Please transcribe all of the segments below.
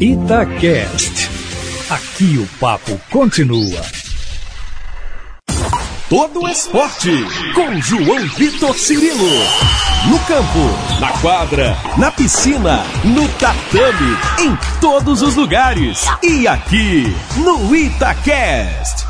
Itacast. Aqui o papo continua. Todo esporte com João Vitor Cirilo. No campo, na quadra, na piscina, no tatame, em todos os lugares. E aqui no Itacast.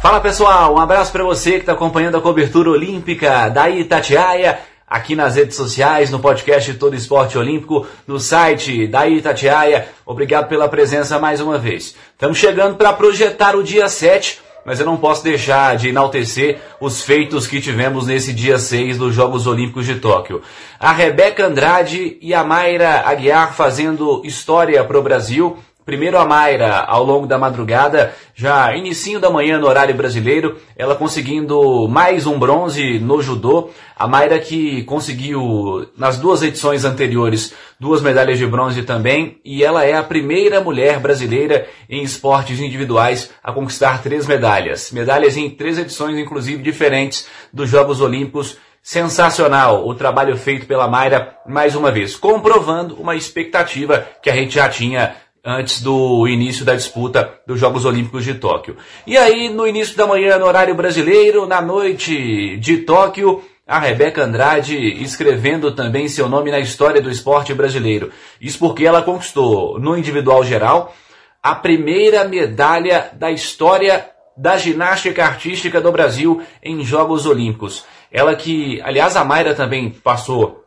Fala pessoal, um abraço para você que está acompanhando a cobertura olímpica da Itatiaia aqui nas redes sociais, no podcast Todo Esporte Olímpico, no site da Itatiaia. Obrigado pela presença mais uma vez. Estamos chegando para projetar o dia 7, mas eu não posso deixar de enaltecer os feitos que tivemos nesse dia 6 dos Jogos Olímpicos de Tóquio. A Rebeca Andrade e a Mayra Aguiar fazendo história para o Brasil Primeiro a Mayra, ao longo da madrugada, já inicinho da manhã no horário brasileiro, ela conseguindo mais um bronze no judô. A Mayra que conseguiu nas duas edições anteriores duas medalhas de bronze também, e ela é a primeira mulher brasileira em esportes individuais a conquistar três medalhas. Medalhas em três edições, inclusive diferentes dos Jogos Olímpicos sensacional o trabalho feito pela Mayra mais uma vez, comprovando uma expectativa que a gente já tinha antes do início da disputa dos Jogos Olímpicos de Tóquio. E aí, no início da manhã, no horário brasileiro, na noite de Tóquio, a Rebeca Andrade escrevendo também seu nome na história do esporte brasileiro. Isso porque ela conquistou, no individual geral, a primeira medalha da história da ginástica artística do Brasil em Jogos Olímpicos. Ela que, aliás, a Mayra também passou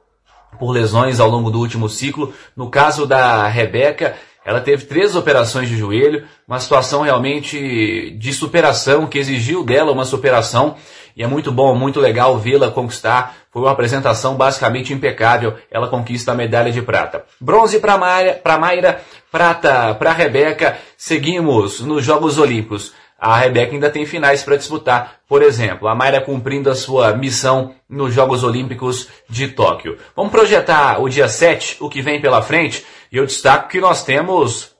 por lesões ao longo do último ciclo. No caso da Rebeca, ela teve três operações de joelho, uma situação realmente de superação, que exigiu dela uma superação, e é muito bom, muito legal vê-la conquistar. Foi uma apresentação basicamente impecável, ela conquista a medalha de prata. Bronze para Mayra, prata para Rebeca. Seguimos nos Jogos Olímpicos. A Rebeca ainda tem finais para disputar. Por exemplo, a Mayra cumprindo a sua missão nos Jogos Olímpicos de Tóquio. Vamos projetar o dia 7, o que vem pela frente. E eu destaco que nós temos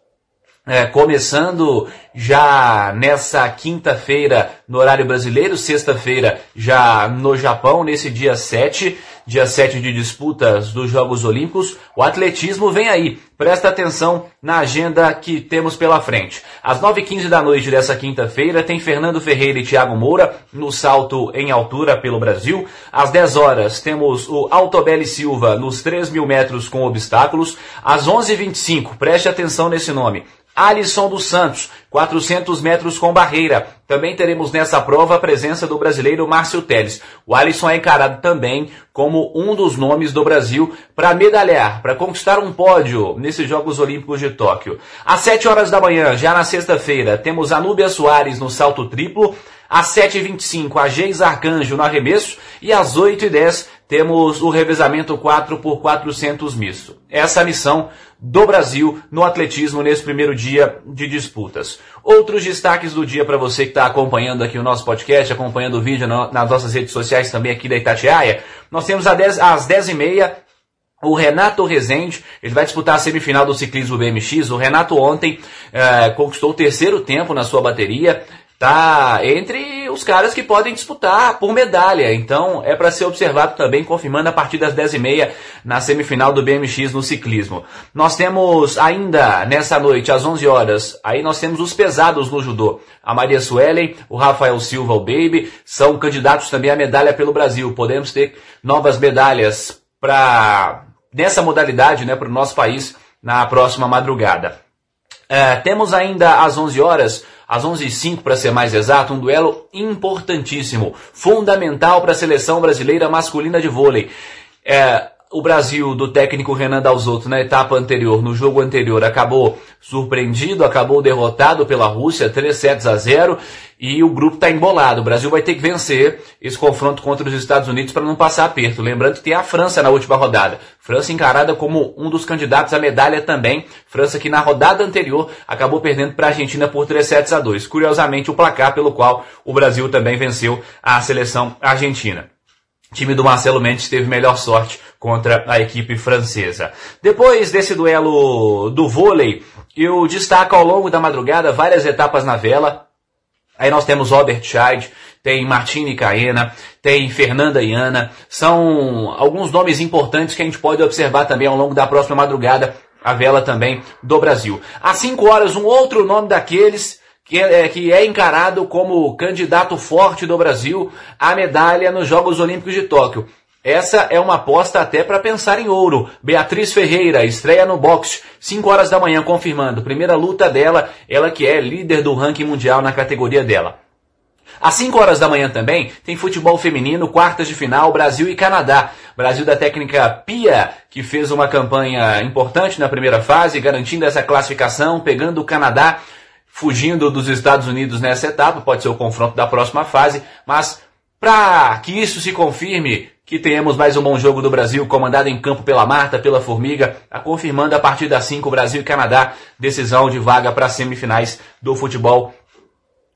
é, começando já nessa quinta-feira no horário brasileiro, sexta-feira já no Japão, nesse dia 7, dia 7 de disputas dos Jogos Olímpicos, o atletismo vem aí. Presta atenção na agenda que temos pela frente. Às 9h15 da noite dessa quinta-feira tem Fernando Ferreira e Thiago Moura no salto em altura pelo Brasil. Às 10 horas temos o Altobelli Silva nos 3 mil metros com obstáculos. Às 11h25, preste atenção nesse nome, Alisson dos Santos, 400 metros com barreira. Também teremos nessa prova a presença do brasileiro Márcio Teles. O Alisson é encarado também como um dos nomes do Brasil para medalhar, para conquistar um pódio nesses Jogos Olímpicos de Tóquio. Às 7 horas da manhã, já na sexta-feira, temos a Núbia Soares no salto triplo. Às 7h25, a Geis Arcanjo no arremesso. E às 8h10, temos o revezamento 4 por 400 misto. Essa é a missão do Brasil no atletismo nesse primeiro dia de disputas. Outros destaques do dia para você que está acompanhando aqui o nosso podcast, acompanhando o vídeo nas nossas redes sociais também aqui da Itatiaia. Nós temos às 10h30 o Renato Rezende, ele vai disputar a semifinal do ciclismo BMX. O Renato ontem eh, conquistou o terceiro tempo na sua bateria tá entre os caras que podem disputar por medalha. Então é para ser observado também, confirmando a partir das 10h30 na semifinal do BMX no ciclismo. Nós temos ainda nessa noite, às 11 horas, aí nós temos os pesados no judô. A Maria Suelen, o Rafael Silva, o Baby, são candidatos também à medalha pelo Brasil. Podemos ter novas medalhas para nessa modalidade, né, para o nosso país na próxima madrugada. É, temos ainda às 11 horas às 11h05 para ser mais exato, um duelo importantíssimo, fundamental para a seleção brasileira masculina de vôlei. É, o Brasil do técnico Renan Dalzotto na etapa anterior, no jogo anterior, acabou surpreendido, acabou derrotado pela Rússia, 3 sets a 0, e o grupo está embolado. O Brasil vai ter que vencer esse confronto contra os Estados Unidos para não passar aperto. Lembrando que tem a França na última rodada. França encarada como um dos candidatos à medalha também. França que na rodada anterior acabou perdendo para a Argentina por 3 sets a 2. Curiosamente, o placar pelo qual o Brasil também venceu a seleção argentina. O time do Marcelo Mendes teve melhor sorte contra a equipe francesa. Depois desse duelo do vôlei, eu destaco ao longo da madrugada várias etapas na vela. Aí nós temos Robert Scheid, tem Martine Caena, tem Fernanda Iana. São alguns nomes importantes que a gente pode observar também ao longo da próxima madrugada a vela também do Brasil. Às 5 horas, um outro nome daqueles que é, que é encarado como candidato forte do Brasil à medalha nos Jogos Olímpicos de Tóquio. Essa é uma aposta até para pensar em ouro. Beatriz Ferreira estreia no boxe, 5 horas da manhã, confirmando. Primeira luta dela, ela que é líder do ranking mundial na categoria dela. Às 5 horas da manhã também tem futebol feminino, quartas de final, Brasil e Canadá. Brasil da técnica Pia, que fez uma campanha importante na primeira fase, garantindo essa classificação, pegando o Canadá, fugindo dos Estados Unidos nessa etapa, pode ser o confronto da próxima fase, mas para que isso se confirme, que tenhamos mais um bom jogo do Brasil, comandado em campo pela Marta, pela Formiga, a confirmando a partir das 5 Brasil e Canadá, decisão de vaga para as semifinais do futebol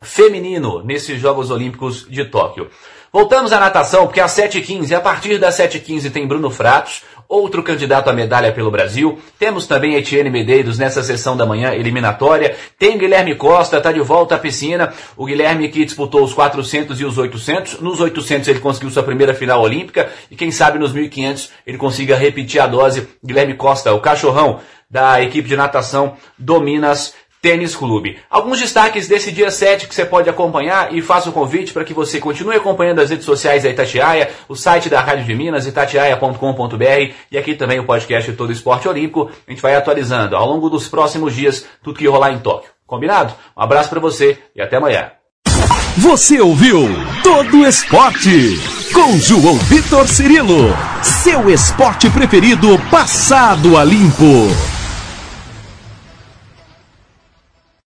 feminino nesses Jogos Olímpicos de Tóquio. Voltamos à natação, porque às 7h15, a partir das 7h15 tem Bruno Fratos, outro candidato à medalha pelo Brasil. Temos também Etienne Medeiros nessa sessão da manhã eliminatória. Tem Guilherme Costa, está de volta à piscina. O Guilherme que disputou os 400 e os 800. Nos 800 ele conseguiu sua primeira final olímpica e quem sabe nos 1500 ele consiga repetir a dose. Guilherme Costa, o cachorrão da equipe de natação do Minas Tênis Clube. Alguns destaques desse dia 7 que você pode acompanhar e faço o convite para que você continue acompanhando as redes sociais da Itatiaia, o site da Rádio de Minas, itatiaia.com.br e aqui também o podcast Todo Esporte Olímpico. A gente vai atualizando ao longo dos próximos dias tudo que rolar em Tóquio. Combinado? Um abraço para você e até amanhã. Você ouviu Todo Esporte com João Vitor Cirilo, seu esporte preferido passado a limpo.